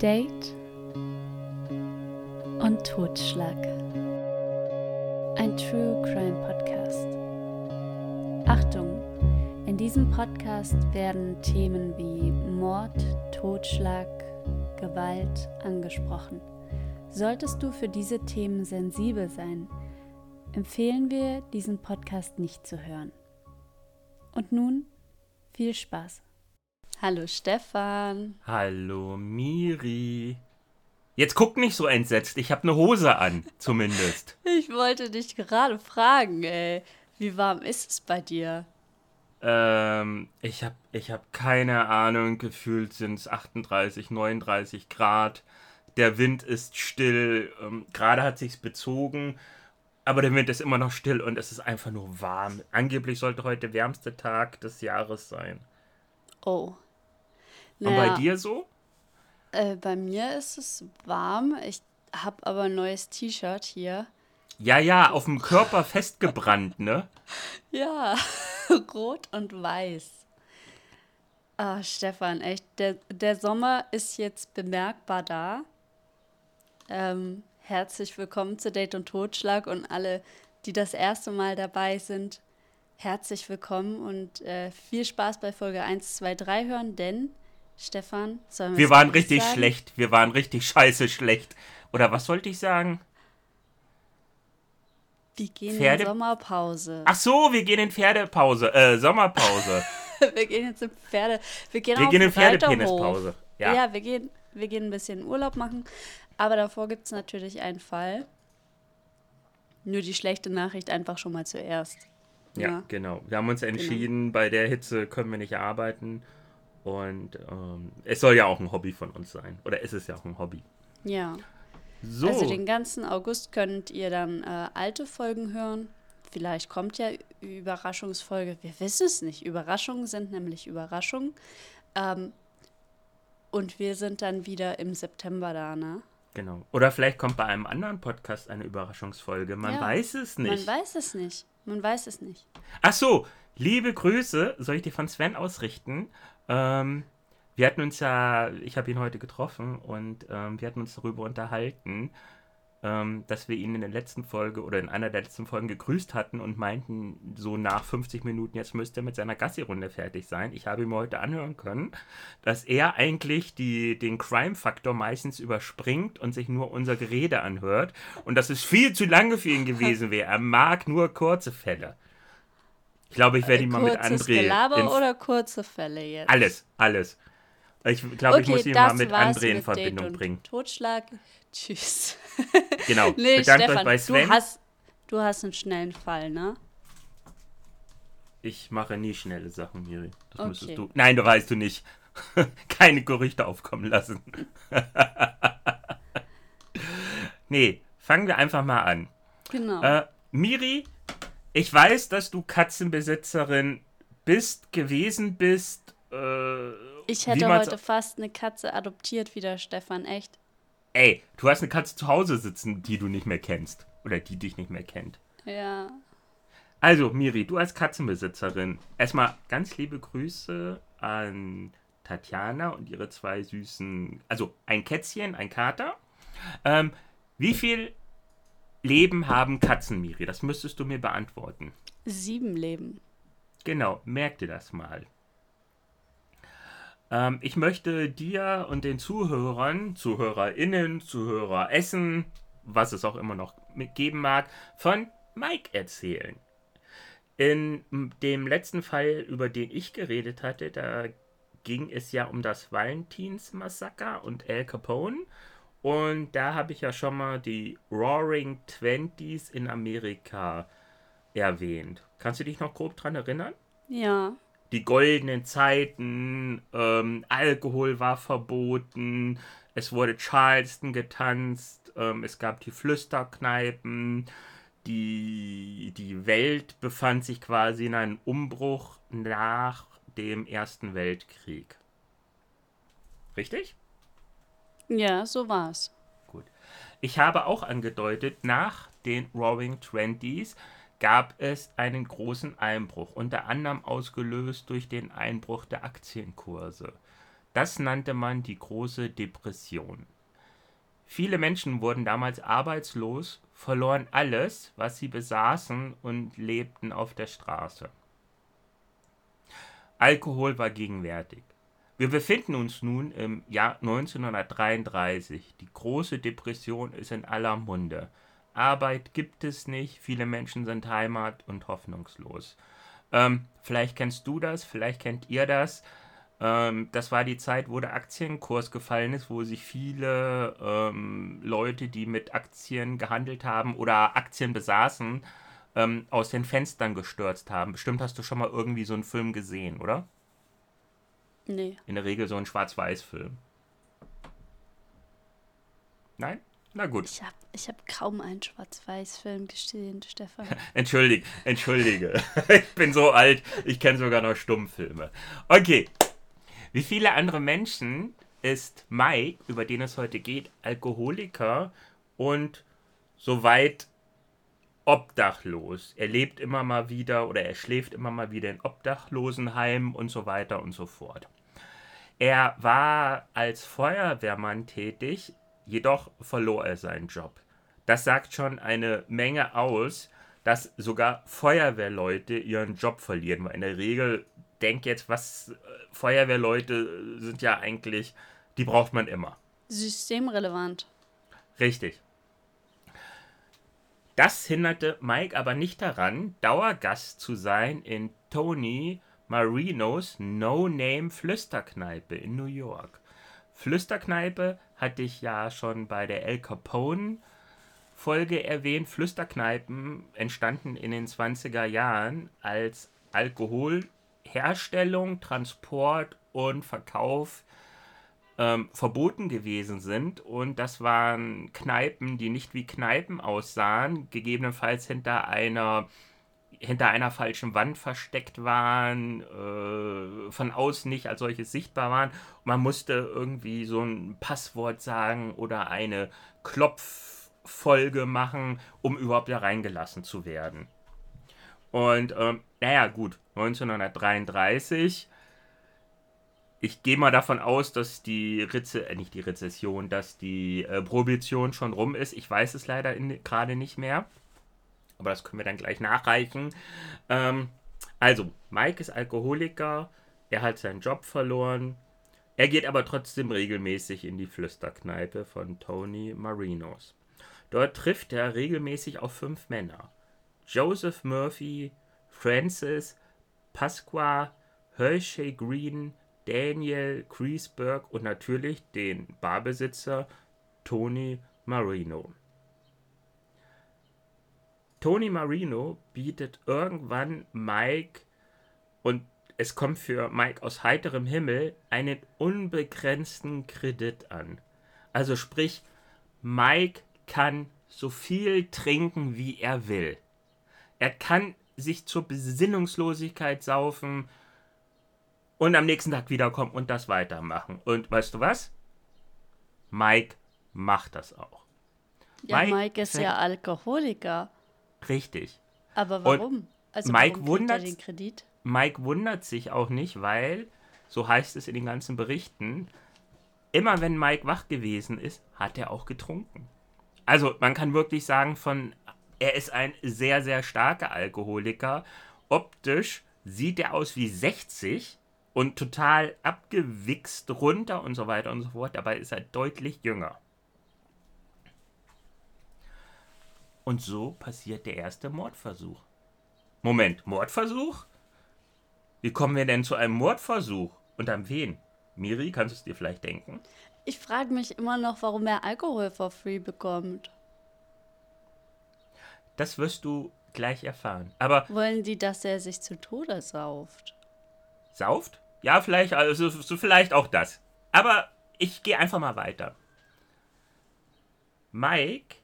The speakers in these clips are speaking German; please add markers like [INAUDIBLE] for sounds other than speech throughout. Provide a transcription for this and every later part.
Date und Totschlag. Ein True Crime Podcast. Achtung, in diesem Podcast werden Themen wie Mord, Totschlag, Gewalt angesprochen. Solltest du für diese Themen sensibel sein, empfehlen wir, diesen Podcast nicht zu hören. Und nun viel Spaß. Hallo Stefan. Hallo Miri. Jetzt guck nicht so entsetzt, ich habe eine Hose an, zumindest. [LAUGHS] Ich wollte dich gerade fragen, ey. Wie warm ist es bei dir? Ähm, ich habe ich hab keine Ahnung, gefühlt sind es 38, 39 Grad. Der Wind ist still, ähm, gerade hat sich's bezogen, aber der Wind ist immer noch still und es ist einfach nur warm. Angeblich sollte heute der wärmste Tag des Jahres sein. Oh. Und bei dir so? Äh, bei mir ist es warm. Ich habe aber ein neues T-Shirt hier. Ja, ja, auf dem Körper festgebrannt, ne? [LAUGHS] Ja, [LAUGHS] rot und weiß. Ah, Stefan, echt, der, der Sommer ist jetzt bemerkbar da. Ähm, herzlich willkommen zu Date und Totschlag und alle, die das erste Mal dabei sind, herzlich willkommen und äh, viel Spaß bei Folge 1, 2, 3 hören, denn Stefan, sollen wir Wir waren richtig sagen? schlecht, wir waren richtig scheiße schlecht. Oder was wollte ich sagen? Wir gehen Pferde in Sommerpause. Ach so, wir gehen in Pferdepause, äh, Sommerpause. [LAUGHS] wir gehen jetzt in Pferde. Wir gehen, wir gehen in Pferdepenispause. Ja. ja, wir gehen, wir gehen ein bisschen Urlaub machen. Aber davor gibt es natürlich einen Fall. Nur die schlechte Nachricht einfach schon mal zuerst. Ja, ja. genau. Wir haben uns genau. entschieden, genau. bei der Hitze können wir nicht arbeiten. Und ähm, es soll ja auch ein Hobby von uns sein. Oder ist es ja auch ein Hobby. Ja. So. Also den ganzen August könnt ihr dann äh, alte Folgen hören. Vielleicht kommt ja Überraschungsfolge. Wir wissen es nicht. Überraschungen sind nämlich Überraschungen. Ähm, und wir sind dann wieder im September da, ne? Genau. Oder vielleicht kommt bei einem anderen Podcast eine Überraschungsfolge. Man ja, weiß es nicht. Man weiß es nicht. Man weiß es nicht. Ach so, liebe Grüße soll ich dir von Sven ausrichten. Ähm, wir hatten uns ja, ich habe ihn heute getroffen und ähm, wir hatten uns darüber unterhalten, ähm, dass wir ihn in der letzten Folge oder in einer der letzten Folgen gegrüßt hatten und meinten, so nach 50 Minuten, jetzt müsste er mit seiner Gassi-Runde fertig sein. Ich habe ihm heute anhören können, dass er eigentlich die, den Crime-Faktor meistens überspringt und sich nur unser Gerede anhört und dass es viel zu lange für ihn gewesen wäre. Er mag nur kurze Fälle. Ich glaube, ich werde ihn mal mit André. Gelaber oder kurze Fälle jetzt? Alles, alles. Ich glaube, okay, ich muss ihn mal mit André in Verbindung bringen. Totschlag. Tschüss. [LAUGHS] Genau. [LAUGHS] nee, Bedankt Stefan, euch bei Sven. Du hast, du hast einen schnellen Fall, ne? Ich mache nie schnelle Sachen, Miri. Das okay. müsstest du. Nein, du weißt du nicht. [LAUGHS] Keine Gerüchte aufkommen lassen. nee, fangen wir einfach mal an. Genau. Äh, Miri ich weiß, dass du Katzenbesitzerin bist, gewesen bist. Äh, ich hätte heute fast eine Katze adoptiert wieder, Stefan, echt. Ey, du hast eine Katze zu Hause sitzen, die du nicht mehr kennst. Oder die dich nicht mehr kennt. Ja. Also, Miri, du als Katzenbesitzerin. Erstmal ganz liebe Grüße an Tatjana und ihre zwei süßen. Also, ein Kätzchen, ein Kater. Ähm, wie viel Leben haben Katzen, Miri? Das müsstest du mir beantworten. Sieben Leben. Genau, merk dir das mal. Ähm, ich möchte dir und den Zuhörern, ZuhörerInnen, Zuhörer Essen, was es auch immer noch geben mag, von Mike erzählen. In dem letzten Fall, über den ich geredet hatte, da ging es ja um das Valentinsmassaker und Al Capone. Und da habe ich ja schon mal die Roaring Twenties in Amerika erwähnt. Kannst du dich noch grob dran erinnern? Ja. Die goldenen Zeiten, ähm, Alkohol war verboten, es wurde Charleston getanzt, ähm, es gab die Flüsterkneipen, die, die Welt befand sich quasi in einem Umbruch nach dem Ersten Weltkrieg. Richtig? Ja, so war's. Gut. Ich habe auch angedeutet, nach den Roaring Twenties gab es einen großen Einbruch, unter anderem ausgelöst durch den Einbruch der Aktienkurse. Das nannte man die große Depression. Viele Menschen wurden damals arbeitslos, verloren alles, was sie besaßen und lebten auf der Straße. Alkohol war gegenwärtig. Wir befinden uns nun im Jahr 1933. Die große Depression ist in aller Munde. Arbeit gibt es nicht, viele Menschen sind heimat- und hoffnungslos. Ähm, vielleicht kennst du das, vielleicht kennt ihr das. Ähm, das war die Zeit, wo der Aktienkurs gefallen ist, wo sich viele ähm, Leute, die mit Aktien gehandelt haben oder Aktien besaßen, ähm, aus den Fenstern gestürzt haben. Bestimmt hast du schon mal irgendwie so einen Film gesehen, oder? Nee. In der Regel so ein Schwarz-Weiß-Film. Nein? Na gut. Ich habe ich hab kaum einen Schwarz-Weiß-Film gesehen, Stefan. [LAUGHS] Entschuldige, entschuldige. [LAUGHS] ich bin so alt, ich kenne sogar noch Stummfilme. Okay. Wie viele andere Menschen ist Mike, über den es heute geht, Alkoholiker und soweit obdachlos. Er lebt immer mal wieder oder er schläft immer mal wieder in Obdachlosenheimen und so weiter und so fort. Er war als Feuerwehrmann tätig, jedoch verlor er seinen Job. Das sagt schon eine Menge aus, dass sogar Feuerwehrleute ihren Job verlieren. Weil in der Regel, denk jetzt, was äh, Feuerwehrleute sind ja eigentlich, die braucht man immer. Systemrelevant. Richtig. Das hinderte Mike aber nicht daran, Dauergast zu sein in Tony Marinos No-Name Flüsterkneipe in New York. Flüsterkneipe hatte ich ja schon bei der El Capone Folge erwähnt. Flüsterkneipen entstanden in den 20er Jahren als Alkoholherstellung, Transport und Verkauf ähm, verboten gewesen sind. Und das waren Kneipen, die nicht wie Kneipen aussahen, gegebenenfalls hinter einer hinter einer falschen Wand versteckt waren, äh, von außen nicht als solches sichtbar waren. Und man musste irgendwie so ein Passwort sagen oder eine Klopffolge machen, um überhaupt da reingelassen zu werden. Und ähm, naja, gut, 1933 ich gehe mal davon aus, dass die Ritze, äh, nicht die Rezession, dass die äh, Prohibition schon rum ist. Ich weiß es leider gerade nicht mehr. Aber das können wir dann gleich nachreichen. Ähm, also, Mike ist Alkoholiker. Er hat seinen Job verloren. Er geht aber trotzdem regelmäßig in die Flüsterkneipe von Tony Marinos. Dort trifft er regelmäßig auf fünf Männer. Joseph Murphy, Francis, Pasqua, Hershey Green, Daniel Kreisberg und natürlich den Barbesitzer Tony Marino. Tony Marino bietet irgendwann Mike und es kommt für Mike aus heiterem Himmel einen unbegrenzten Kredit an. Also sprich, Mike kann so viel trinken, wie er will. Er kann sich zur Besinnungslosigkeit saufen, und am nächsten Tag wiederkommen und das weitermachen. Und weißt du was? Mike macht das auch. Ja, Mike, Mike ist ja Alkoholiker. Richtig. Aber warum? Und also Mike warum wundert, den Kredit? Mike wundert sich auch nicht, weil, so heißt es in den ganzen Berichten, immer wenn Mike wach gewesen ist, hat er auch getrunken. Also man kann wirklich sagen, von er ist ein sehr, sehr starker Alkoholiker. Optisch sieht er aus wie 60, und total abgewichst runter und so weiter und so fort. Dabei ist er deutlich jünger. Und so passiert der erste Mordversuch. Moment, Mordversuch? Wie kommen wir denn zu einem Mordversuch? Und an wen? Miri, kannst du es dir vielleicht denken? Ich frage mich immer noch, warum er Alkohol for free bekommt. Das wirst du gleich erfahren. Aber wollen die, dass er sich zu Tode sauft? Sauft? Ja, vielleicht, also so vielleicht auch das. Aber ich gehe einfach mal weiter. Mike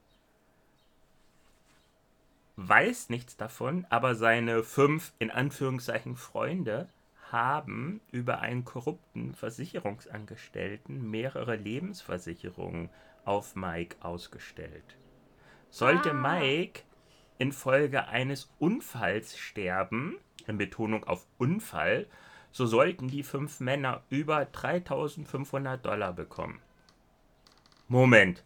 weiß nichts davon, aber seine fünf in Anführungszeichen Freunde haben über einen korrupten Versicherungsangestellten mehrere Lebensversicherungen auf Mike ausgestellt. Sollte ah. Mike infolge eines Unfalls sterben, in Betonung auf Unfall, so sollten die fünf Männer über 3500 Dollar bekommen. Moment.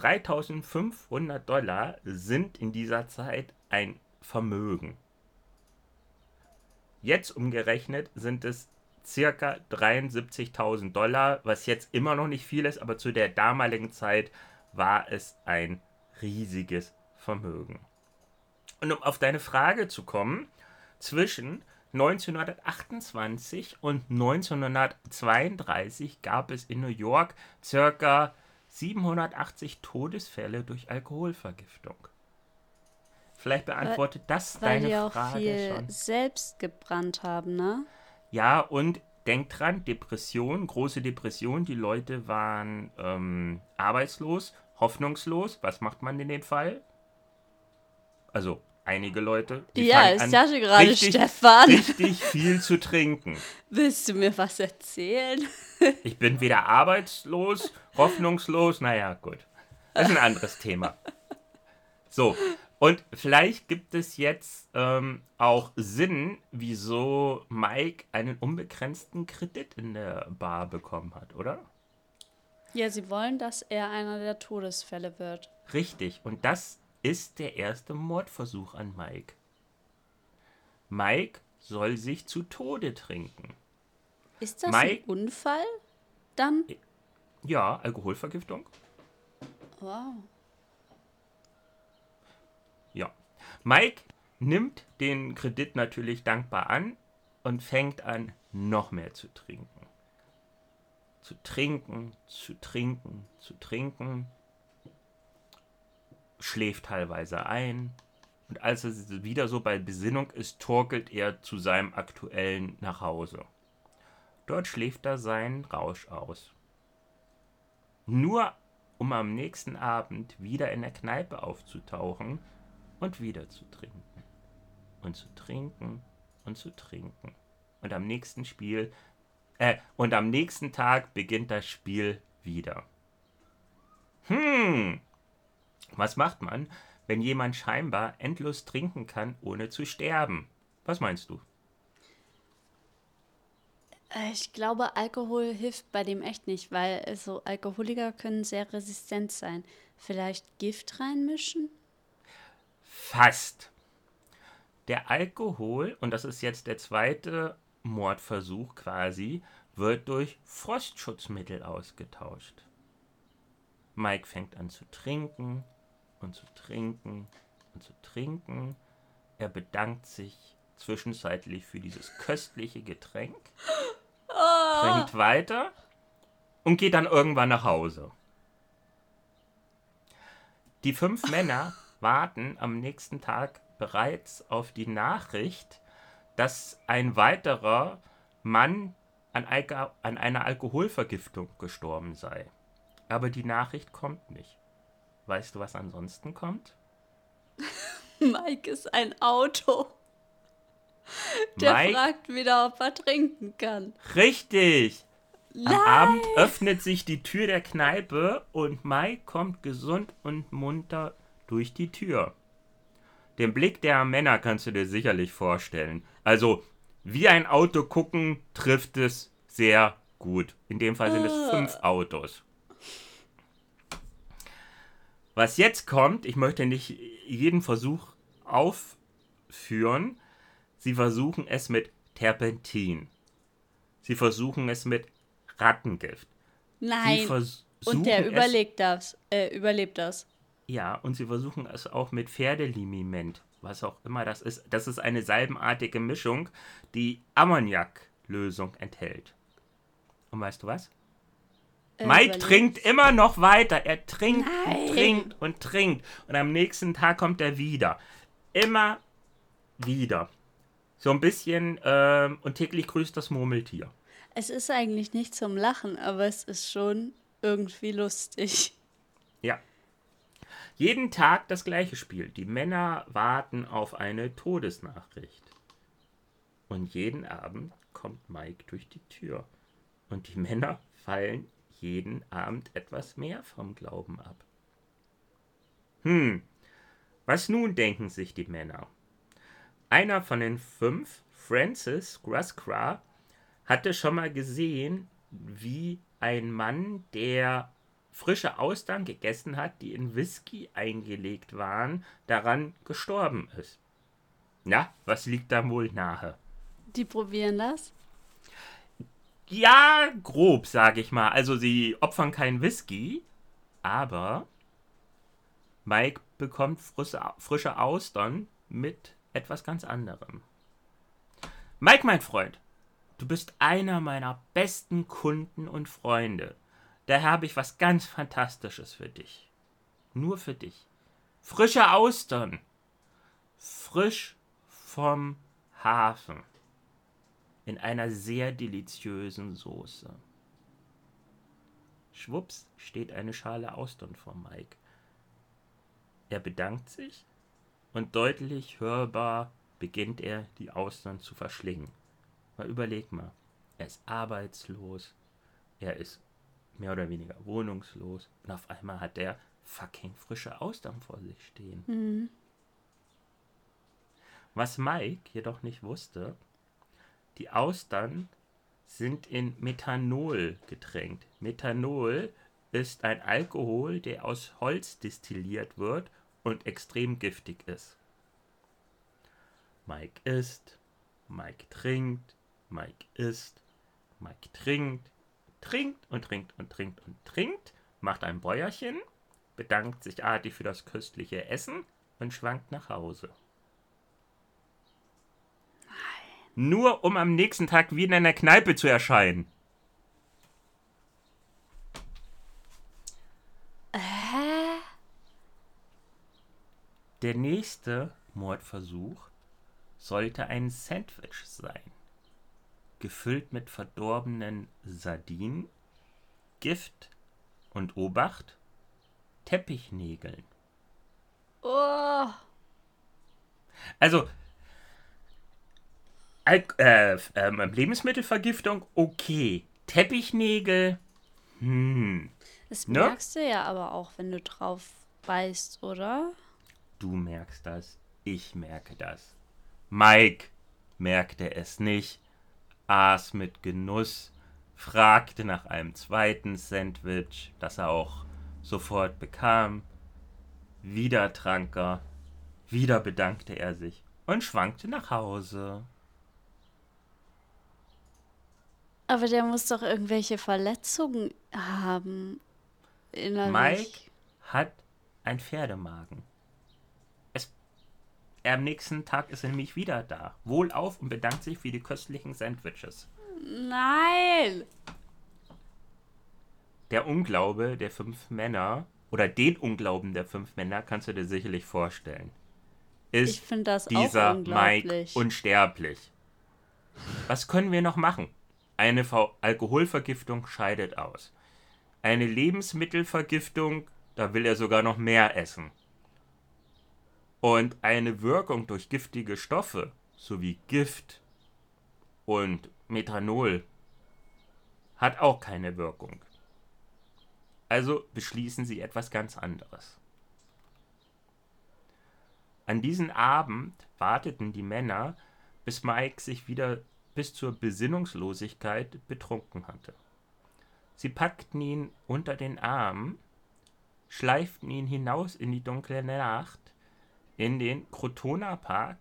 3500 Dollar sind in dieser Zeit ein Vermögen. Jetzt umgerechnet sind es circa 73.000 Dollar, was jetzt immer noch nicht viel ist, aber zu der damaligen Zeit war es ein riesiges Vermögen. Und um auf deine Frage zu kommen, zwischen 1928 und 1932 gab es in New York circa 780 Todesfälle durch Alkoholvergiftung. Vielleicht beantwortet das Weil deine die auch Frage viel schon. selbst gebrannt haben, ne? Ja, und denk dran, Depression, große Depression, die Leute waren ähm, arbeitslos, hoffnungslos. Was macht man in dem Fall? Also, einige Leute. die Ja, ich an, dachte gerade, richtig, Stefan. Richtig viel zu trinken. Willst du mir was erzählen? [LAUGHS] Ich bin weder arbeitslos, hoffnungslos, naja, gut. Das ist ein anderes Thema. So, und vielleicht gibt es jetzt ähm, auch Sinn, wieso Mike einen unbegrenzten Kredit in der Bar bekommen hat, oder? Ja, sie wollen, dass er einer der Todesfälle wird. Richtig, und das ist der erste Mordversuch an Mike. Mike soll sich zu Tode trinken. Ist das Mike- ein Unfall? Dann? Ja, Alkoholvergiftung. Wow. Ja. Mike nimmt den Kredit natürlich dankbar an und fängt an, noch mehr zu trinken. Zu trinken, zu trinken, zu trinken. Schläft teilweise ein. Und als er wieder so bei Besinnung ist, torkelt er zu seinem aktuellen Nachhause. Dort schläft er seinen Rausch aus. Nur um am nächsten Abend wieder in der Kneipe aufzutauchen und wieder zu trinken. Und zu trinken und zu trinken. Und am nächsten Spiel, äh, und am nächsten Tag beginnt das Spiel wieder. Hm, was macht man, wenn jemand scheinbar endlos trinken kann, ohne zu sterben? Was meinst du? Äh, Ich glaube, Alkohol hilft bei dem echt nicht, weil äh, so Alkoholiker können sehr resistent sein. Vielleicht Gift reinmischen? Fast. Der Alkohol, und das ist jetzt der zweite Mordversuch quasi, wird durch Frostschutzmittel ausgetauscht. Mike fängt an zu trinken und zu trinken und zu trinken. Er bedankt sich zwischenzeitlich für dieses köstliche Getränk, trinkt weiter und geht dann irgendwann nach Hause. Die fünf Männer [LAUGHS] warten am nächsten Tag bereits auf die Nachricht, dass ein weiterer Mann an, Alka an einer Alkoholvergiftung gestorben sei. Aber die Nachricht kommt nicht. Weißt du, was ansonsten kommt? [LAUGHS] Mike ist ein Auto. Der Mike- fragt wieder, ob er trinken kann. Richtig! Am Nein. Abend öffnet sich die Tür der Kneipe und Mike kommt gesund und munter durch die Tür. Den Blick der Männer kannst du dir sicherlich vorstellen. Also, wie ein Auto gucken, trifft es sehr gut. In dem Fall sind es fünf Autos. Was jetzt kommt, ich möchte nicht jeden Versuch aufführen. Sie versuchen es mit Terpentin. Sie versuchen es mit Rattengift. Nein. Und der überlegt das. Äh, überlebt das. Ja, und sie versuchen es auch mit Pferdelimiment, was auch immer das ist. Das ist eine salbenartige Mischung, die Ammoniaklösung enthält. Und weißt du was? Äh, Mike überlebt. trinkt immer noch weiter. Er trinkt Nein. und trinkt und trinkt. Und am nächsten Tag kommt er wieder. Immer wieder. So ein bisschen, ähm, und täglich grüßt das Murmeltier. Es ist eigentlich nicht zum Lachen, aber es ist schon irgendwie lustig. [LAUGHS] Ja. Jeden Tag das gleiche Spiel. Die Männer warten auf eine Todesnachricht. Und jeden Abend kommt Mike durch die Tür. Und die Männer fallen jeden Abend etwas mehr vom Glauben ab. Hm, was nun denken sich die Männer? Einer von den fünf Francis Grascra hatte schon mal gesehen, wie ein Mann, der frische Austern gegessen hat, die in Whisky eingelegt waren, daran gestorben ist. Na, was liegt da wohl nahe? Die probieren das? Ja, grob, sage ich mal. Also sie opfern keinen Whisky, aber Mike bekommt frische, frische Austern mit etwas ganz anderem. Mike, mein Freund, du bist einer meiner besten Kunden und Freunde. Daher habe ich was ganz Fantastisches für dich. Nur für dich. Frische Austern. Frisch vom Hafen. In einer sehr deliziösen Soße. Schwupps steht eine Schale Austern vor Mike. Er bedankt sich und deutlich hörbar beginnt er, die Austern zu verschlingen. Mal überleg mal, er ist arbeitslos, er ist mehr oder weniger wohnungslos und auf einmal hat er fucking frische Austern vor sich stehen. Mhm. Was Mike jedoch nicht wusste, die Austern sind in Methanol getränkt. Methanol ist ein Alkohol, der aus Holz destilliert wird und extrem giftig ist. Mike isst, Mike trinkt, Mike isst, Mike trinkt, trinkt und trinkt und trinkt und trinkt, macht ein Bäuerchen, bedankt sich artig für das köstliche Essen und schwankt nach Hause. Nein. Nur um am nächsten Tag wieder in der Kneipe zu erscheinen. Hä? Der nächste Mordversuch sollte ein Sandwich sein. Gefüllt mit verdorbenen Sardinen, Gift und Obacht, Teppichnägeln. Oh. Also, Al äh, äh, Lebensmittelvergiftung, okay. Teppichnägel, hm. Das ne? merkst du ja aber auch, wenn du drauf beißt, oder? Du merkst das, ich merke das. Mike merkte es nicht, aß mit Genuss, fragte nach einem zweiten Sandwich, das er auch sofort bekam. Wieder trank er, wieder bedankte er sich und schwankte nach Hause. Aber der muss doch irgendwelche Verletzungen haben. Innerlich. Mike hat ein Pferdemagen. Am nächsten Tag ist er nämlich wieder da. Wohlauf und bedankt sich für die köstlichen Sandwiches. Nein! Der Unglaube der fünf Männer, oder den Unglauben der fünf Männer, kannst du dir sicherlich vorstellen. Ist dieser Mike unsterblich. Was können wir noch machen? Eine Alkoholvergiftung scheidet aus. Eine Lebensmittelvergiftung, da will er sogar noch mehr essen. Und eine Wirkung durch giftige Stoffe sowie Gift und Methanol hat auch keine Wirkung. Also beschließen sie etwas ganz anderes. An diesem Abend warteten die Männer, bis Mike sich wieder bis zur Besinnungslosigkeit betrunken hatte. Sie packten ihn unter den Arm, schleiften ihn hinaus in die dunkle Nacht in den Crotona Park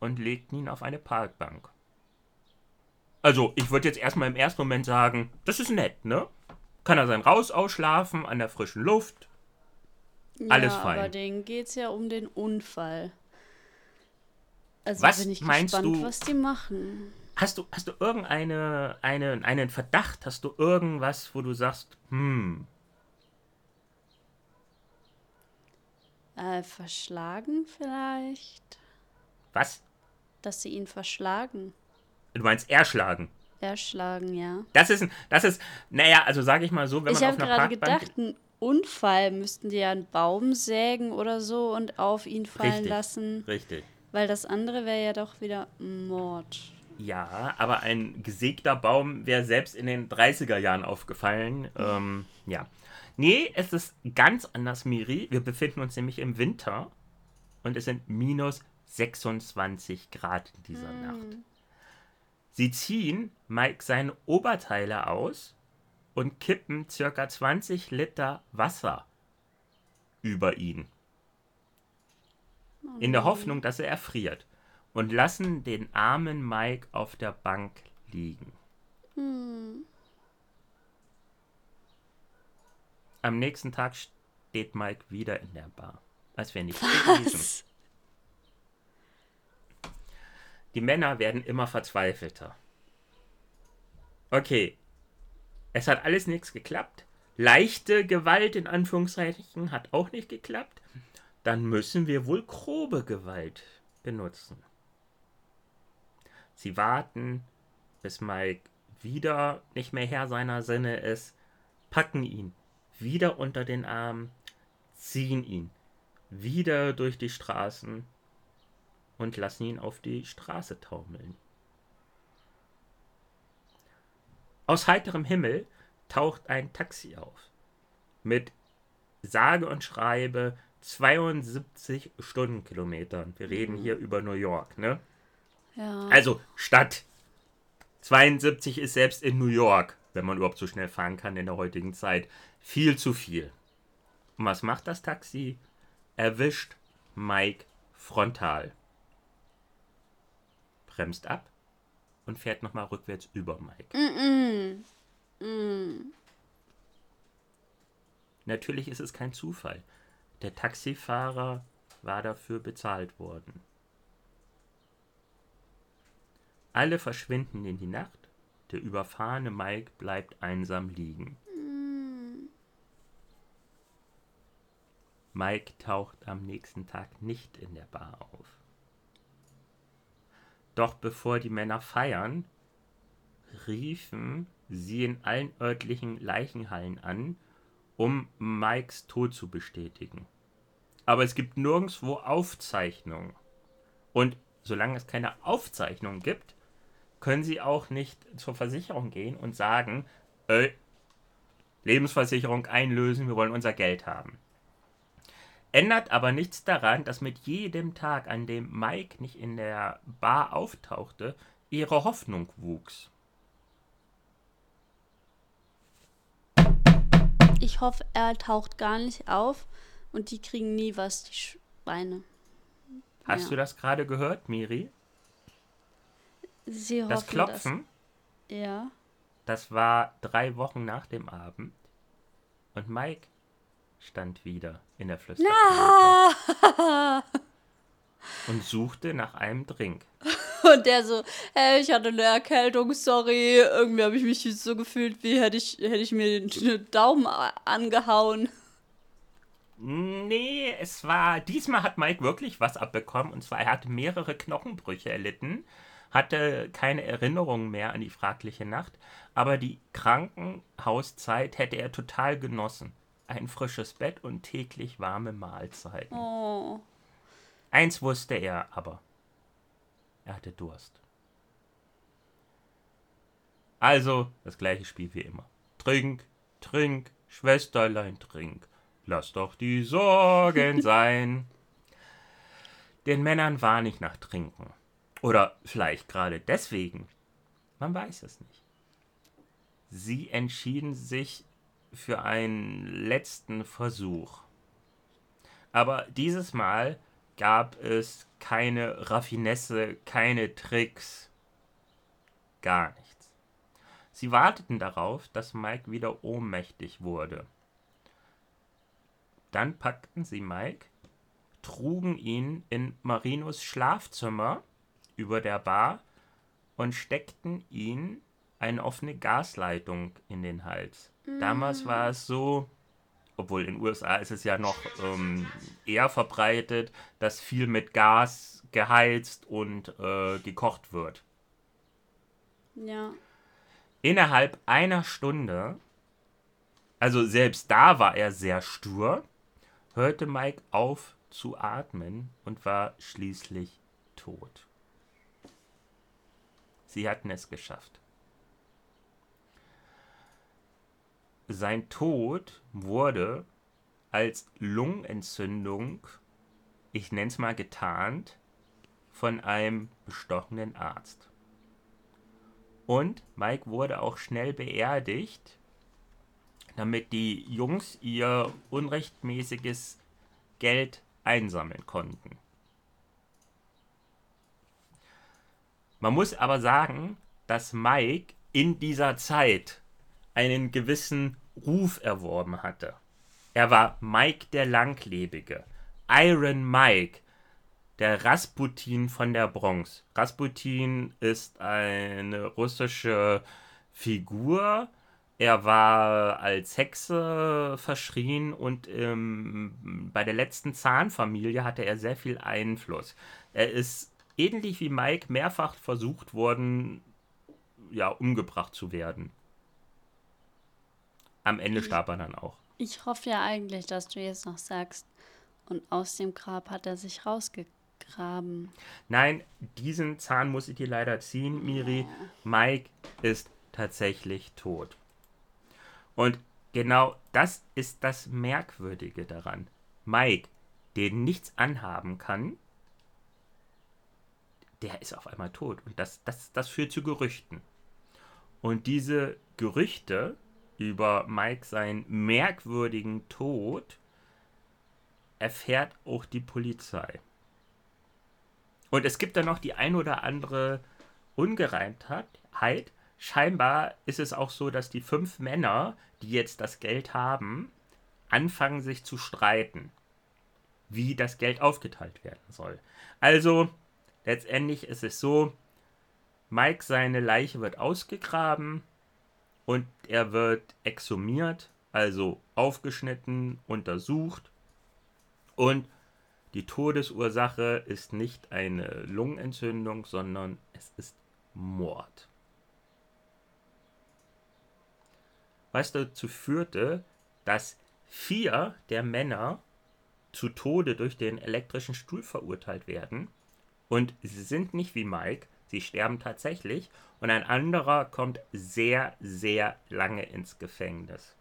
und legten ihn auf eine Parkbank. Also, ich würde jetzt erstmal im ersten Moment sagen, das ist nett, ne? Kann er sein Raus ausschlafen an der frischen Luft. Alles ja, fein. Aber denen geht es ja um den Unfall. Also was bin ich meinst gespannt, du, was die machen. Hast du, hast du irgendeine eine, einen Verdacht? Hast du irgendwas, wo du sagst, hm, Äh, verschlagen vielleicht? Was? Dass sie ihn verschlagen. Du meinst erschlagen? Erschlagen, ja. Das ist, das ist, naja, also sage ich mal so, wenn ich man auf einer Parkbank... Ich habe gerade gedacht, ein Unfall müssten die ja einen Baum sägen oder so und auf ihn fallen richtig, lassen. Richtig. Weil das andere wäre ja doch wieder Mord. Ja, aber ein gesägter Baum wäre selbst in den 30er Jahren aufgefallen. Ähm, ja. Nee, es ist ganz anders, Miri. Wir befinden uns nämlich im Winter und es sind minus 26 Grad in dieser hm. Nacht. Sie ziehen Mike seine Oberteile aus und kippen circa 20 Liter Wasser über ihn. In der Hoffnung, dass er erfriert. Und lassen den armen Mike auf der Bank liegen. Hm. Am nächsten Tag steht Mike wieder in der Bar. Als wäre nichts gewesen. Die Männer werden immer verzweifelter. Okay, es hat alles nichts geklappt. Leichte Gewalt in Anführungszeichen hat auch nicht geklappt. Dann müssen wir wohl grobe Gewalt benutzen. Sie warten, bis Mike wieder nicht mehr Herr seiner Sinne ist, packen ihn wieder unter den Arm, ziehen ihn wieder durch die Straßen und lassen ihn auf die Straße taumeln. Aus heiterem Himmel taucht ein Taxi auf. Mit sage und schreibe 72 Stundenkilometern. Wir reden hier über New York, ne? Ja. Also Stadt. 72 ist selbst in New York, wenn man überhaupt so schnell fahren kann in der heutigen Zeit, viel zu viel. Und was macht das Taxi? Erwischt Mike frontal. Bremst ab und fährt nochmal rückwärts über Mike. Mm -mm. Mm. Natürlich ist es kein Zufall. Der Taxifahrer war dafür bezahlt worden. Alle verschwinden in die Nacht. Der überfahrene Mike bleibt einsam liegen. Mm. Mike taucht am nächsten Tag nicht in der Bar auf. Doch bevor die Männer feiern, riefen sie in allen örtlichen Leichenhallen an, um Mikes Tod zu bestätigen. Aber es gibt nirgendwo Aufzeichnungen. Und solange es keine Aufzeichnungen gibt, können sie auch nicht zur Versicherung gehen und sagen, äh, Lebensversicherung einlösen, wir wollen unser Geld haben. Ändert aber nichts daran, dass mit jedem Tag, an dem Mike nicht in der Bar auftauchte, ihre Hoffnung wuchs. Ich hoffe, er taucht gar nicht auf und die kriegen nie was, die Schweine. Hast Ja. du das gerade gehört, Miri? Sie hoffen, Das Klopfen, Dass, ja. das war drei Wochen nach dem Abend. Und Mike stand wieder in der Ah! und suchte nach einem Drink. [LAUGHS] Und der so, hey, ich hatte eine Erkältung, sorry. Irgendwie habe ich mich so gefühlt, wie hätte ich, hätte ich mir den Daumen angehauen. Nee, es war. Diesmal hat Mike wirklich was abbekommen. Und zwar, er hatte mehrere Knochenbrüche erlitten, hatte keine Erinnerung mehr an die fragliche Nacht, aber die Krankenhauszeit hätte er total genossen. Ein frisches Bett und täglich warme Mahlzeiten. Oh. Eins wusste er aber. Er hatte Durst. Also das gleiche Spiel wie immer. Trink, trink, Schwesterlein, trink. Lass doch die Sorgen [LAUGHS] sein. Den Männern war nicht nach Trinken. Oder vielleicht gerade deswegen. Man weiß es nicht. Sie entschieden sich für einen letzten Versuch. Aber dieses Mal gab es keine Raffinesse, keine Tricks, gar nichts. Sie warteten darauf, dass Mike wieder ohnmächtig wurde. Dann packten sie Mike, trugen ihn in Marinos Schlafzimmer über der Bar und steckten ihn eine offene Gasleitung in den Hals. Damals war es so, obwohl in den USA ist es ja noch ähm, eher verbreitet, dass viel mit Gas geheizt und äh, gekocht wird. Ja. Innerhalb einer Stunde, also selbst da war er sehr stur, hörte Mike auf zu atmen und war schließlich tot. Sie hatten es geschafft. Sein Tod wurde als Lungenentzündung, ich nenne es mal getarnt, von einem bestochenen Arzt. Und Mike wurde auch schnell beerdigt, damit die Jungs ihr unrechtmäßiges Geld einsammeln konnten. Man muss aber sagen, dass Mike in dieser Zeit einen gewissen Ruf erworben hatte. Er war Mike der Langlebige, Iron Mike, der Rasputin von der Bronx. Rasputin ist eine russische Figur. Er war als Hexe verschrien und ähm, bei der letzten Zahnfamilie hatte er sehr viel Einfluss. Er ist ähnlich wie Mike mehrfach versucht worden, ja, umgebracht zu werden. Am Ende starb er dann auch. Ich hoffe ja eigentlich, dass du jetzt noch sagst, und aus dem Grab hat er sich rausgegraben. Nein, diesen Zahn muss ich dir leider ziehen, Miri. Ja. Mike ist tatsächlich tot. Und genau das ist das Merkwürdige daran. Mike, den nichts anhaben kann, der ist auf einmal tot. Und das, das, das führt zu Gerüchten. Und diese Gerüchte über Mike seinen merkwürdigen Tod erfährt auch die Polizei. Und es gibt dann noch die ein oder andere Ungereimtheit. Scheinbar ist es auch so, dass die fünf Männer, die jetzt das Geld haben, anfangen sich zu streiten, wie das Geld aufgeteilt werden soll. Also, letztendlich ist es so, Mike seine Leiche wird ausgegraben und er wird exhumiert, also aufgeschnitten, untersucht und die Todesursache ist nicht eine Lungenentzündung, sondern es ist Mord. Was dazu führte, dass vier der Männer zu Tode durch den elektrischen Stuhl verurteilt werden. Und sie sind nicht wie Mike, sie sterben tatsächlich. Und ein anderer kommt sehr, sehr lange ins Gefängnis.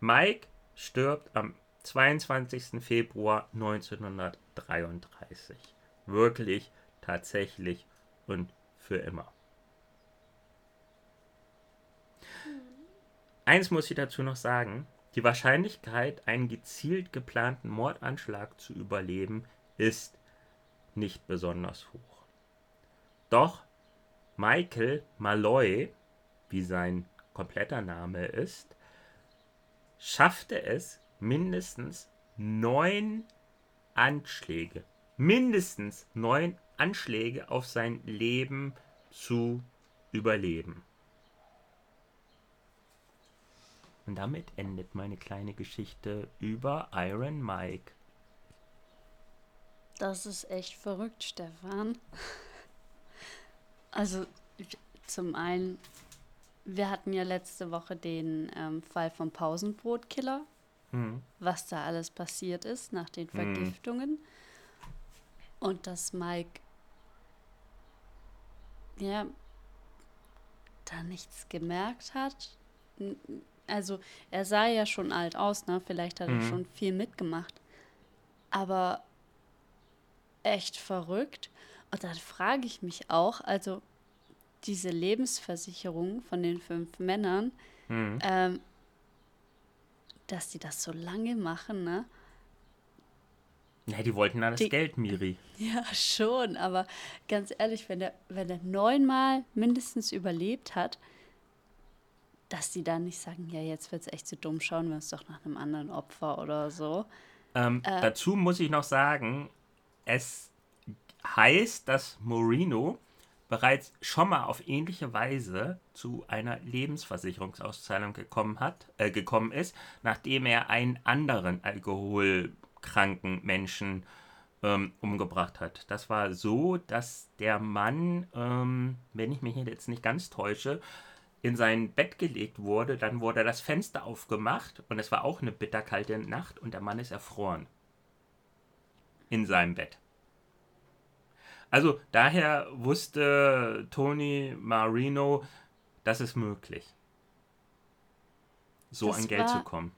Mike stirbt am 22. Februar 1933. Wirklich, tatsächlich und für immer. Eins muss ich dazu noch sagen. Die Wahrscheinlichkeit, einen gezielt geplanten Mordanschlag zu überleben, ist nicht besonders hoch. Doch Michael Malloy, wie sein kompletter Name ist, schaffte es, mindestens neun Anschläge, mindestens neun Anschläge auf sein Leben zu überleben. Und damit endet meine kleine Geschichte über Iron Mike. Das ist echt verrückt, Stefan. Also zum einen, wir hatten ja letzte Woche den ähm, Fall vom Pausenbrotkiller mhm. was da alles passiert ist nach den mhm. Vergiftungen. Mhm. Und dass Mike ja da nichts gemerkt hat. Also er sah ja schon alt aus, ne? Vielleicht hat mhm. er schon viel mitgemacht. Aber echt verrückt. Und dann frage ich mich auch, also diese Lebensversicherung von den fünf Männern, mhm. ähm, dass die das so lange machen, ne? Ja, die wollten das die, Geld, Miri. [LAUGHS] Ja, schon, aber ganz ehrlich, wenn der, wenn der neunmal mindestens überlebt hat, dass die dann nicht sagen, ja, jetzt wird es echt zu dumm, schauen wir uns doch nach einem anderen Opfer oder so. Ähm, äh, dazu muss ich noch sagen, es heißt, dass Moreno bereits schon mal auf ähnliche Weise zu einer Lebensversicherungsauszahlung gekommen, hat, äh, gekommen ist, nachdem er einen anderen alkoholkranken Menschen ähm, umgebracht hat. Das war so, dass der Mann, ähm, wenn ich mich jetzt nicht ganz täusche, in sein Bett gelegt wurde, dann wurde das Fenster aufgemacht und es war auch eine bitterkalte Nacht und der Mann ist erfroren. In seinem Bett. Also daher wusste Tony Marino, das ist möglich, so das an Geld zu kommen.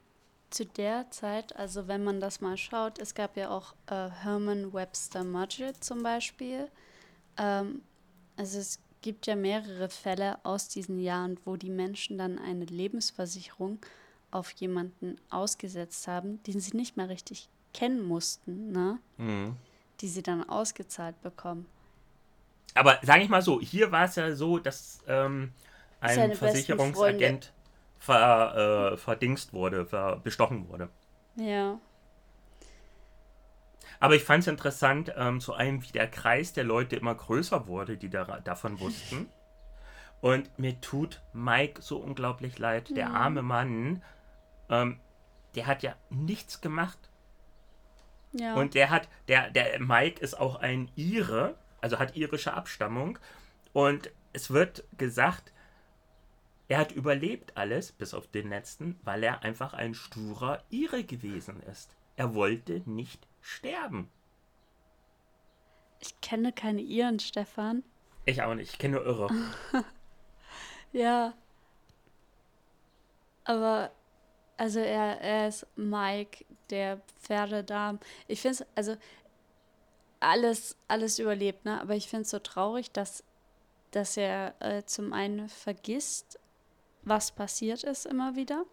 Zu der Zeit, also wenn man das mal schaut, es gab ja auch äh, Herman Webster Mudgett zum Beispiel. Ähm, also es gibt ja mehrere Fälle aus diesen Jahren, wo die Menschen dann eine Lebensversicherung auf jemanden ausgesetzt haben, den sie nicht mehr richtig kennen mussten, ne? Mhm. Die sie dann ausgezahlt bekommen. Aber sage ich mal so, hier war es ja so, dass ähm, ein Versicherungsagent ver, äh, verdingst wurde, ver, bestochen wurde. Ja. Aber ich fand es interessant, ähm, zu einem, wie der Kreis der Leute immer größer wurde, die da, davon wussten. Und mir tut Mike so unglaublich leid. Der arme Mann, ähm, der hat ja nichts gemacht. Ja. Und der hat, der, der Mike ist auch ein Ire, also hat irische Abstammung. Und es wird gesagt, er hat überlebt alles, bis auf den letzten, weil er einfach ein sturer Ire gewesen ist. Er wollte nicht sterben. ich kenne keine Iren, Stefan. Ich auch nicht, ich kenne nur Irre. [LAUGHS] Ja. Aber, also er, er ist Mike, der Pferdedarm. Ich finde es, also alles, alles überlebt, ne? Aber ich finde es so traurig, dass, dass er äh, zum einen vergisst, was passiert ist immer wieder.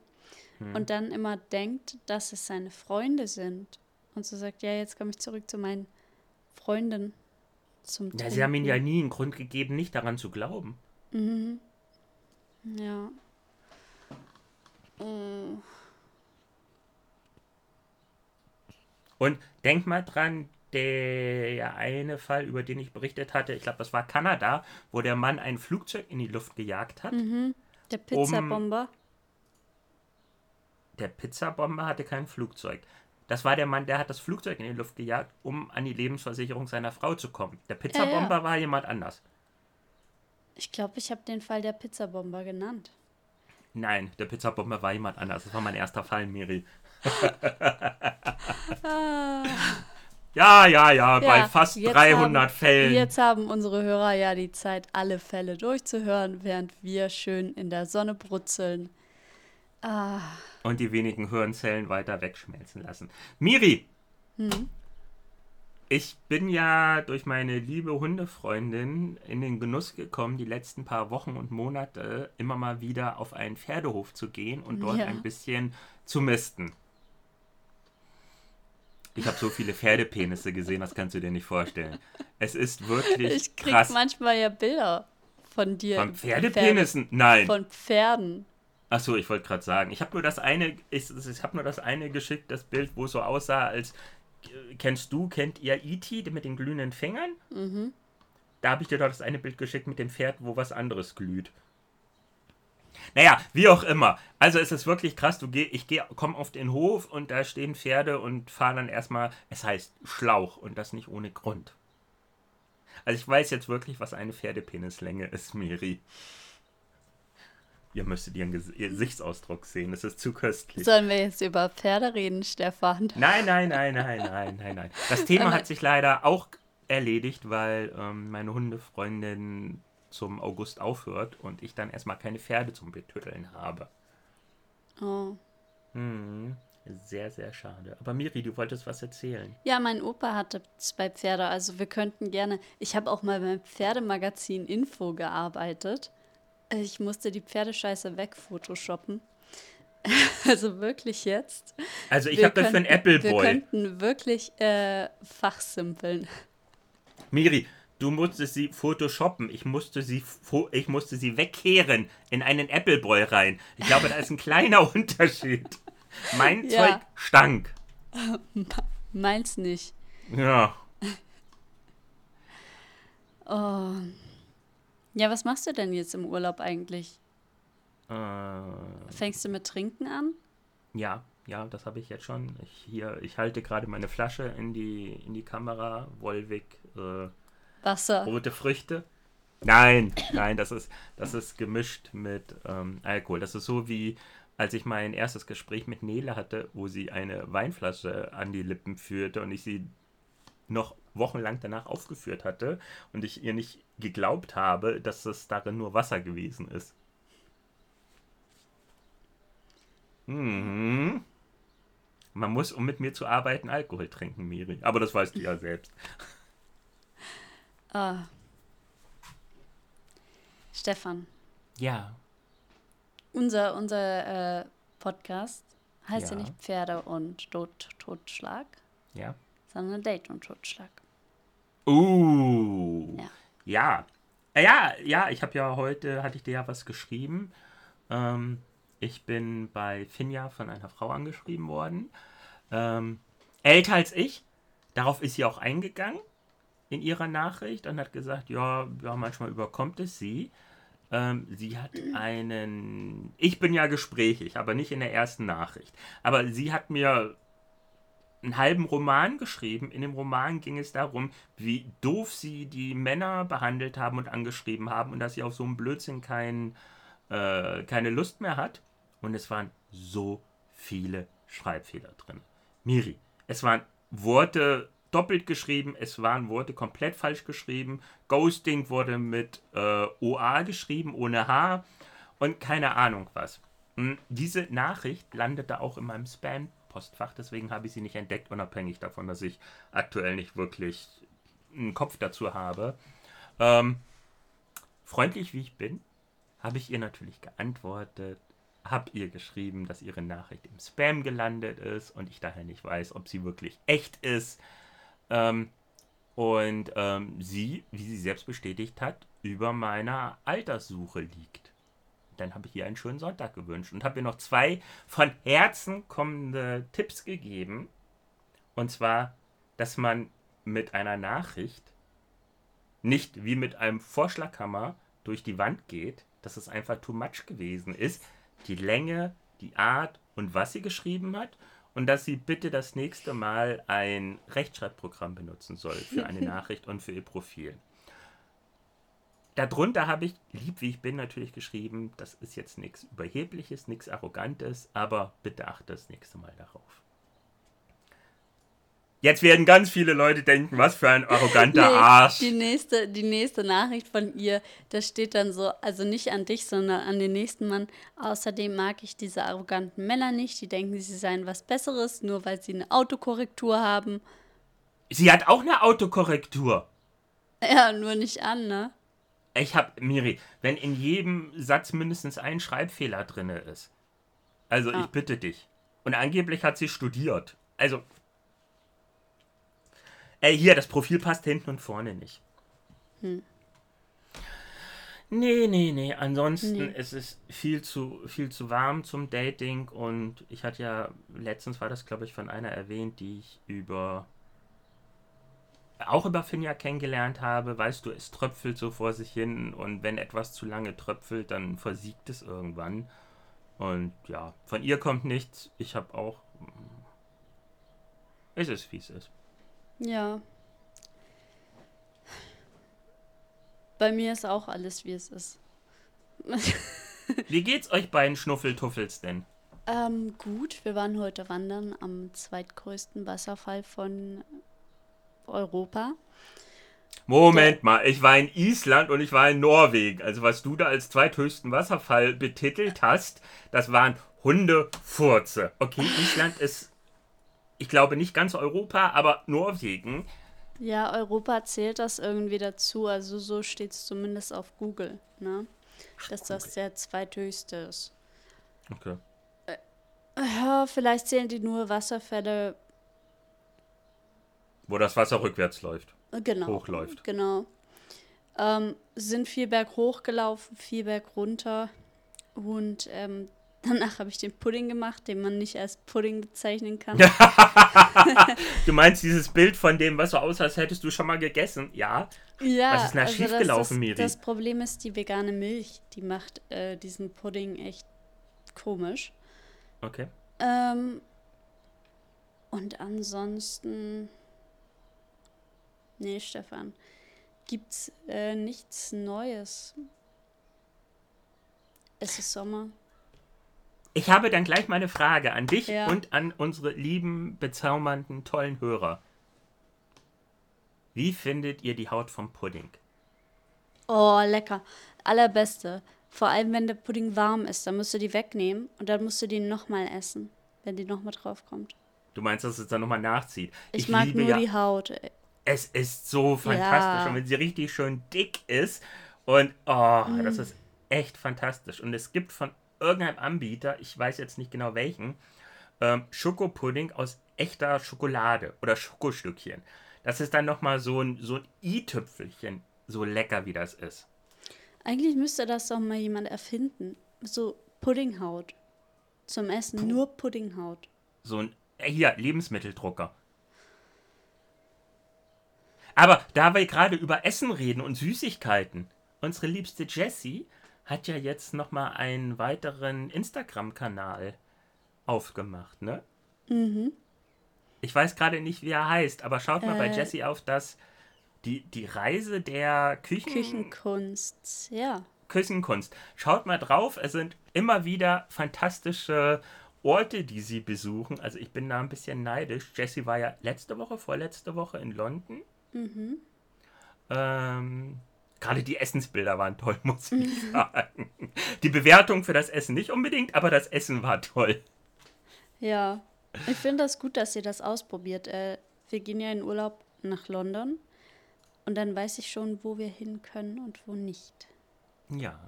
Und dann immer denkt, dass es seine Freunde sind. Und so sagt, ja, jetzt komme ich zurück zu meinen Freunden. Zum Ja, sie haben ihm Trinken. ja nie einen Grund gegeben, nicht daran zu glauben. Mhm. Ja. Mm. Und denk mal dran, der eine Fall, über den ich berichtet hatte, ich glaube, das war Kanada, wo der Mann ein Flugzeug in die Luft gejagt hat. Mhm. Der Pizzabomber. Der Pizzabomber hatte kein Flugzeug. Das war der Mann, der hat das Flugzeug in die Luft gejagt, um an die Lebensversicherung seiner Frau zu kommen. Der Pizzabomber war jemand anders. Ich glaube, ich habe den Fall der Pizzabomber genannt. Nein, der Pizzabomber war jemand anders. Das war mein erster Fall, Miri. [LAUGHS] ja, ja, ja, bei Ja, fast jetzt 300 haben, Fällen. Jetzt haben unsere Hörer ja die Zeit, alle Fälle durchzuhören, während wir schön in der Sonne brutzeln. Ah, und die wenigen Hirnzellen weiter wegschmelzen lassen. Miri! Ich bin ja durch meine liebe Hundefreundin in den Genuss gekommen, die letzten paar Wochen und Monate immer mal wieder auf einen Pferdehof zu gehen und dort Ja. ein bisschen zu misten. Ich habe so viele Pferdepenisse gesehen, das kannst du dir nicht vorstellen. Es ist wirklich ich krieg krass. manchmal ja Bilder von dir. Von Pferdepenissen? Pferde- Nein. Von Pferden. Achso, ich wollte gerade sagen, ich habe nur das eine, ich, ich habe nur das eine geschickt, das Bild, wo es so aussah, als äh, kennst du, kennt ihr E.T. mit den glühenden Fingern? Mhm. Da habe ich dir doch das eine Bild geschickt mit dem Pferd, wo was anderes glüht. Naja, wie auch immer. Also es ist wirklich krass. Du geh, ich geh, komm auf den Hof und da stehen Pferde und fahren dann erstmal, es heißt Schlauch und das nicht ohne Grund. Also ich weiß jetzt wirklich, was eine Pferdepenislänge ist, Miri. Ihr müsstet ihren Ges ihr Gesichtsausdruck sehen, es ist zu köstlich. Sollen wir jetzt über Pferde reden, Stefan? Nein, nein, nein, nein, nein, nein, nein. Das Thema hat sich leider auch erledigt, weil ähm, meine Hundefreundin zum August aufhört und ich dann erstmal keine Pferde zum Betütteln habe. Oh. Hm, sehr, sehr schade. Aber Miri, du wolltest was erzählen. Ja, mein Opa hatte zwei Pferde, also wir könnten gerne. Ich habe auch mal beim Pferdemagazin Info gearbeitet. Ich musste die Pferdescheiße wegphotoshoppen. [LAUGHS] Also wirklich jetzt. Also ich Wir habe das für einen könnten- Wir Appleboy. könnten wirklich äh, fachsimpeln. Miri, du musstest sie photoshoppen. Ich musste sie, ich musste sie wegkehren in einen Appleboy rein. Ich glaube, da ist ein kleiner [LAUGHS] Unterschied. Mein Ja. Zeug stank. [LAUGHS] Meins nicht. Ja. Oh. Ja, was machst du denn jetzt im Urlaub eigentlich? Äh, Fängst du mit Trinken an? Ja, ja, das habe ich jetzt schon. Ich, hier, ich halte gerade meine Flasche in die, in die Kamera. Wolwig, äh, Wasser. rote Früchte. Nein, nein, das ist, das ist gemischt mit ähm, Alkohol. Das ist so wie, als ich mein erstes Gespräch mit Nele hatte, wo sie eine Weinflasche an die Lippen führte und ich sie noch wochenlang danach aufgeführt hatte und ich ihr nicht geglaubt habe, dass es darin nur Wasser gewesen ist. Mhm. Man muss, um mit mir zu arbeiten, Alkohol trinken, Miri. Aber das weißt du ja selbst. Ah. Stefan, Ja. unser, unser äh, Podcast heißt ja. Ja. nicht Pferde und Tod, Totschlag, Ja. sondern Date und Totschlag. Uh. Ja. Ja. Äh, Ja, ja, ich habe ja heute, hatte ich dir ja was geschrieben. Ähm, ich bin bei Finja von einer Frau angeschrieben worden. Ähm, älter als ich. Darauf ist sie auch eingegangen in ihrer Nachricht und hat gesagt, ja, ja manchmal überkommt es sie. Ähm, sie hat einen. Ich bin ja gesprächig, aber nicht in der ersten Nachricht. Aber sie hat mir einen halben Roman geschrieben. In dem Roman ging es darum, wie doof sie die Männer behandelt haben und angeschrieben haben und dass sie auf so einen Blödsinn kein, äh, keine Lust mehr hat. Und es waren so viele Schreibfehler drin. Miri, es waren Worte doppelt geschrieben, es waren Worte komplett falsch geschrieben. Ghosting wurde mit äh, OA geschrieben, ohne H und keine Ahnung was. Hm, Diese Nachricht landete auch in meinem Spam-Postfach, deswegen habe ich sie nicht entdeckt, unabhängig davon, dass ich aktuell nicht wirklich einen Kopf dazu habe. Ähm, freundlich wie ich bin, habe ich ihr natürlich geantwortet, habe ihr geschrieben, dass ihre Nachricht im Spam gelandet ist und ich daher nicht weiß, ob sie wirklich echt ist. Ähm, und ähm, sie, wie sie selbst bestätigt hat, über meiner Alterssuche liegt. Dann habe ich ihr einen schönen Sonntag gewünscht und habe ihr noch zwei von Herzen kommende Tipps gegeben. Und zwar, dass man mit einer Nachricht nicht wie mit einem Vorschlaghammer durch die Wand geht, dass es einfach too much gewesen ist. Die Länge, die Art und was sie geschrieben hat und dass sie bitte das nächste Mal ein Rechtschreibprogramm benutzen soll für eine [LAUGHS] Nachricht und für ihr Profil. Darunter habe ich, lieb wie ich bin, natürlich geschrieben, das ist jetzt nichts Überhebliches, nichts Arrogantes, aber bitte achte das nächste Mal darauf. Jetzt werden ganz viele Leute denken, was für ein arroganter Nee, Arsch. Die nächste, die nächste Nachricht von ihr, da steht dann so, also nicht an dich, sondern an den nächsten Mann. Außerdem mag ich diese arroganten Männer nicht, die denken, sie seien was Besseres, nur weil sie eine Autokorrektur haben. Sie hat auch eine Autokorrektur. Ja, nur nicht an, ne? Ich hab, Miri, wenn in jedem Satz mindestens ein Schreibfehler drin ist. Also Ah. ich bitte dich. Und angeblich hat sie studiert. Also. Ey, hier, das Profil passt hinten und vorne nicht. Hm. Nee, nee, nee. Ansonsten Nee. ist es viel zu, viel zu warm zum Dating und ich hatte ja, letztens war das, glaube ich, von einer erwähnt, die ich über auch über Finja kennengelernt habe, weißt du, es tröpfelt so vor sich hin und wenn etwas zu lange tröpfelt, dann versiegt es irgendwann. Und ja, von ihr kommt nichts. Ich habe auch. Es ist, wie es ist. Ja. Bei mir ist auch alles, wie es ist. [LAUGHS] Wie geht's euch beiden Schnuffeltuffels denn? Ähm, gut, wir waren heute wandern am zweitgrößten Wasserfall von Europa. Moment mal, ich war in Island und ich war in Norwegen. Also was du da als zweithöchsten Wasserfall betitelt hast, das waren Hundefurze. Okay, Island ist, ich glaube, nicht ganz Europa, aber Norwegen. Ja, Europa zählt das irgendwie dazu, also so steht es zumindest auf Google, ne? Dass das Google. der zweithöchste ist. Okay. Ja, vielleicht zählen die nur Wasserfälle, Wo das Wasser rückwärts läuft. äh, genau. Hochläuft. Genau. Ähm, sind viel berg hochgelaufen, viel berg runter. Und ähm, danach habe ich den Pudding gemacht, den man nicht als Pudding bezeichnen kann. [LAUGHS] [LAUGHS] Du meinst dieses Bild von dem, was so aussah, als hättest du schon mal gegessen? Ja. Ja, Was ist denn da das- schiefgelaufen, Miri? Das Problem ist die vegane Milch. Die macht äh, diesen Pudding echt komisch. Okay. Ähm, und ansonsten. Nee, Stefan. Gibt's äh, nichts Neues. Es ist Sommer. Ich habe dann gleich mal eine Frage an dich Ja. und an unsere lieben, bezaubernden, tollen Hörer. Wie findet ihr die Haut vom Pudding? Oh, lecker. Allerbeste. Vor allem, wenn der Pudding warm ist, dann musst du die wegnehmen und dann musst du die nochmal essen, wenn die nochmal draufkommt. Du meinst, dass es dann nochmal nachzieht? Ich, mag liebe nur ja, die Haut. ey. Es ist so fantastisch. Ja. Und wenn sie richtig schön dick ist Und oh, mm. das ist echt fantastisch. Und es gibt von irgendeinem Anbieter, ich weiß jetzt nicht genau welchen, ähm, Schokopudding aus echter Schokolade oder Schokostückchen. Das ist dann nochmal so ein, so ein i-Tüpfelchen, so lecker wie das ist. Eigentlich müsste das doch mal jemand erfinden. So Puddinghaut. Zum Essen, Puh. nur Puddinghaut. So ein, äh, hier, Lebensmitteldrucker. Aber da wir gerade über Essen reden und Süßigkeiten, unsere liebste Jessie hat ja jetzt nochmal einen weiteren Instagram-Kanal aufgemacht, ne? Mhm. Ich weiß gerade nicht, wie er heißt, aber schaut mal äh, bei Jessie auf das die, die Reise der Küchen Küchenkunst, ja. Küchenkunst. Schaut mal drauf, es sind immer wieder fantastische Orte, die sie besuchen. Also ich bin da ein bisschen neidisch. Jessie war ja letzte Woche, vorletzte Woche in London. Mhm. Ähm, Gerade die Essensbilder waren toll, [LAUGHS] muss ich sagen. Die Bewertung für das Essen nicht unbedingt, aber das Essen war toll. Ja, ich finde das gut, dass ihr das ausprobiert. Äh, wir gehen ja in Urlaub nach London und dann weiß ich schon, wo wir hin können und wo nicht. Ja.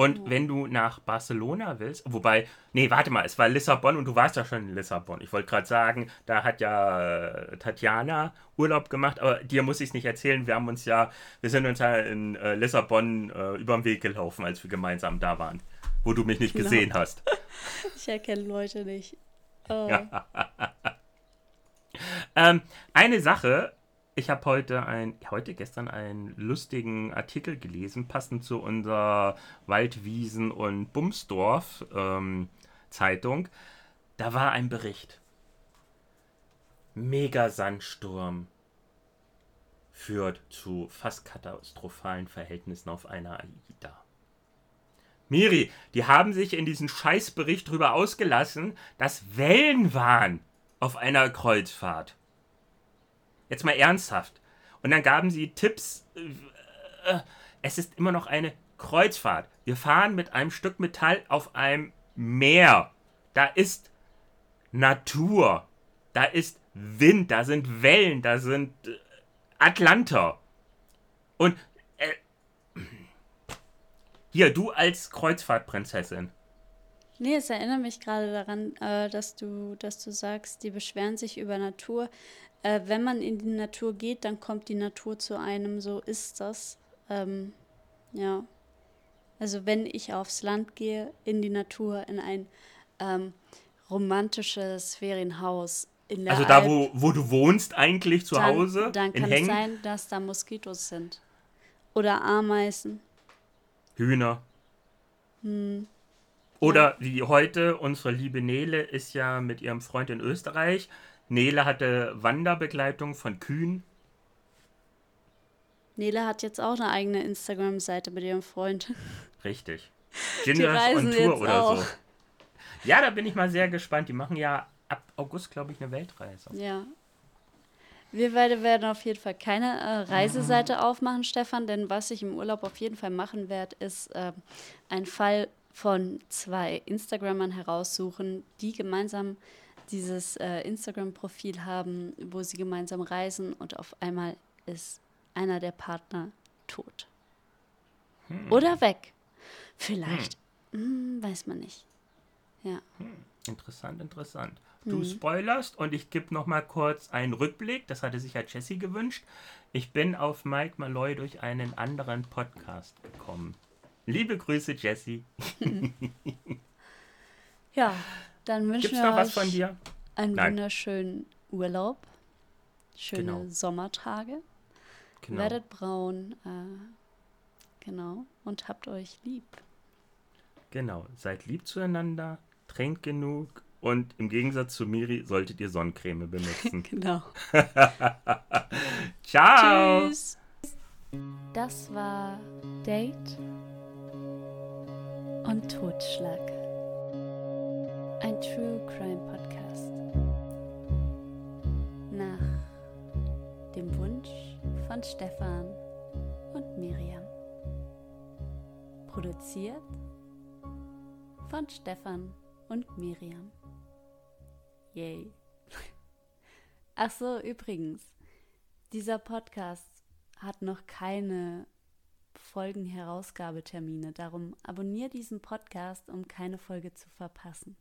Und wenn du nach Barcelona willst, wobei, nee, warte mal, es war Lissabon und du warst ja schon in Lissabon. Ich wollte gerade sagen, da hat ja äh, Tatjana Urlaub gemacht, aber dir muss ich es nicht erzählen. Wir haben uns ja, wir sind uns ja in äh, Lissabon äh, über den Weg gelaufen, als wir gemeinsam da waren, wo du mich nicht genau. gesehen hast. [LAUGHS] ich erkenne Leute nicht. Oh. [LAUGHS] ähm, eine Sache, ich habe heute ein, heute gestern einen lustigen Artikel gelesen, passend zu unserer Waldwiesen- und Bumsdorf ähm, Zeitung. Da war ein Bericht. Megasandsturm führt zu fast katastrophalen Verhältnissen auf einer AIDA. Miri, die haben sich in diesem Scheißbericht darüber ausgelassen, dass Wellen waren auf einer Kreuzfahrt. Jetzt mal ernsthaft. Und dann gaben sie Tipps. Äh, äh, es ist immer noch eine Kreuzfahrt. Wir fahren mit einem Stück Metall auf einem Meer. Da ist Natur. Da ist Wind. Da sind Wellen. Da sind äh, Atlanter. Und äh, hier, du als Kreuzfahrtprinzessin. Nee, es erinnert mich gerade daran, äh, dass, du, dass du sagst, die beschweren sich über Natur äh, wenn man in die Natur geht, dann kommt die Natur zu einem, so ist das. Ähm, ja. Also wenn ich aufs Land gehe, in die Natur, in ein ähm, romantisches Ferienhaus. In der also da, wo, wo du wohnst eigentlich zu dann, Hause? Dann kann es sein, dass da Moskitos sind. Oder Ameisen. Hühner. Hm. Oder wie heute, unsere liebe Nele ist ja mit ihrem Freund in Österreich. Nele hatte Wanderbegleitung von Kühen. Nele hat jetzt auch eine eigene Instagram-Seite mit ihrem Freund. Richtig. [LAUGHS] Gingers on Tour oder auch. so. Ja, da bin ich mal sehr gespannt. Die machen ja ab August, glaube ich, eine Weltreise. Ja. Wir beide werden auf jeden Fall keine äh, Reiseseite mhm. aufmachen, Stefan, denn was ich im Urlaub auf jeden Fall machen werde, ist äh, einen Fall von zwei Instagrammern heraussuchen, die gemeinsam dieses äh, Instagram-Profil haben, wo sie gemeinsam reisen und auf einmal ist einer der Partner tot. Hm. Oder weg. Vielleicht. Hm. Hm, weiß man nicht. Ja. Hm. Interessant, interessant. Du hm. spoilerst und ich gebe noch mal kurz einen Rückblick. Das hatte sich ja Jesse gewünscht. Ich bin auf Mike Malloy durch einen anderen Podcast gekommen. Liebe Grüße, Jesse. [LAUGHS] ja, dann wünschen Gibt's wir noch was von dir? einen Nein. wunderschönen Urlaub, schöne genau. Sommertage, genau. werdet braun, äh, genau, und habt euch lieb. Genau, seid lieb zueinander, trinkt genug und im Gegensatz zu Miri solltet ihr Sonnencreme benutzen. [LAUGHS] genau. [LAUGHS] Ciao. Tschüss. Das war Date und Totschlag. Ein True Crime Podcast. Nach dem Wunsch von Stefan und Miriam. Produziert von Stefan und Miriam. Yay. [LAUGHS] Ach so, übrigens, dieser Podcast hat noch keine Folgenherausgabetermine. Darum abonniere diesen Podcast, um keine Folge zu verpassen.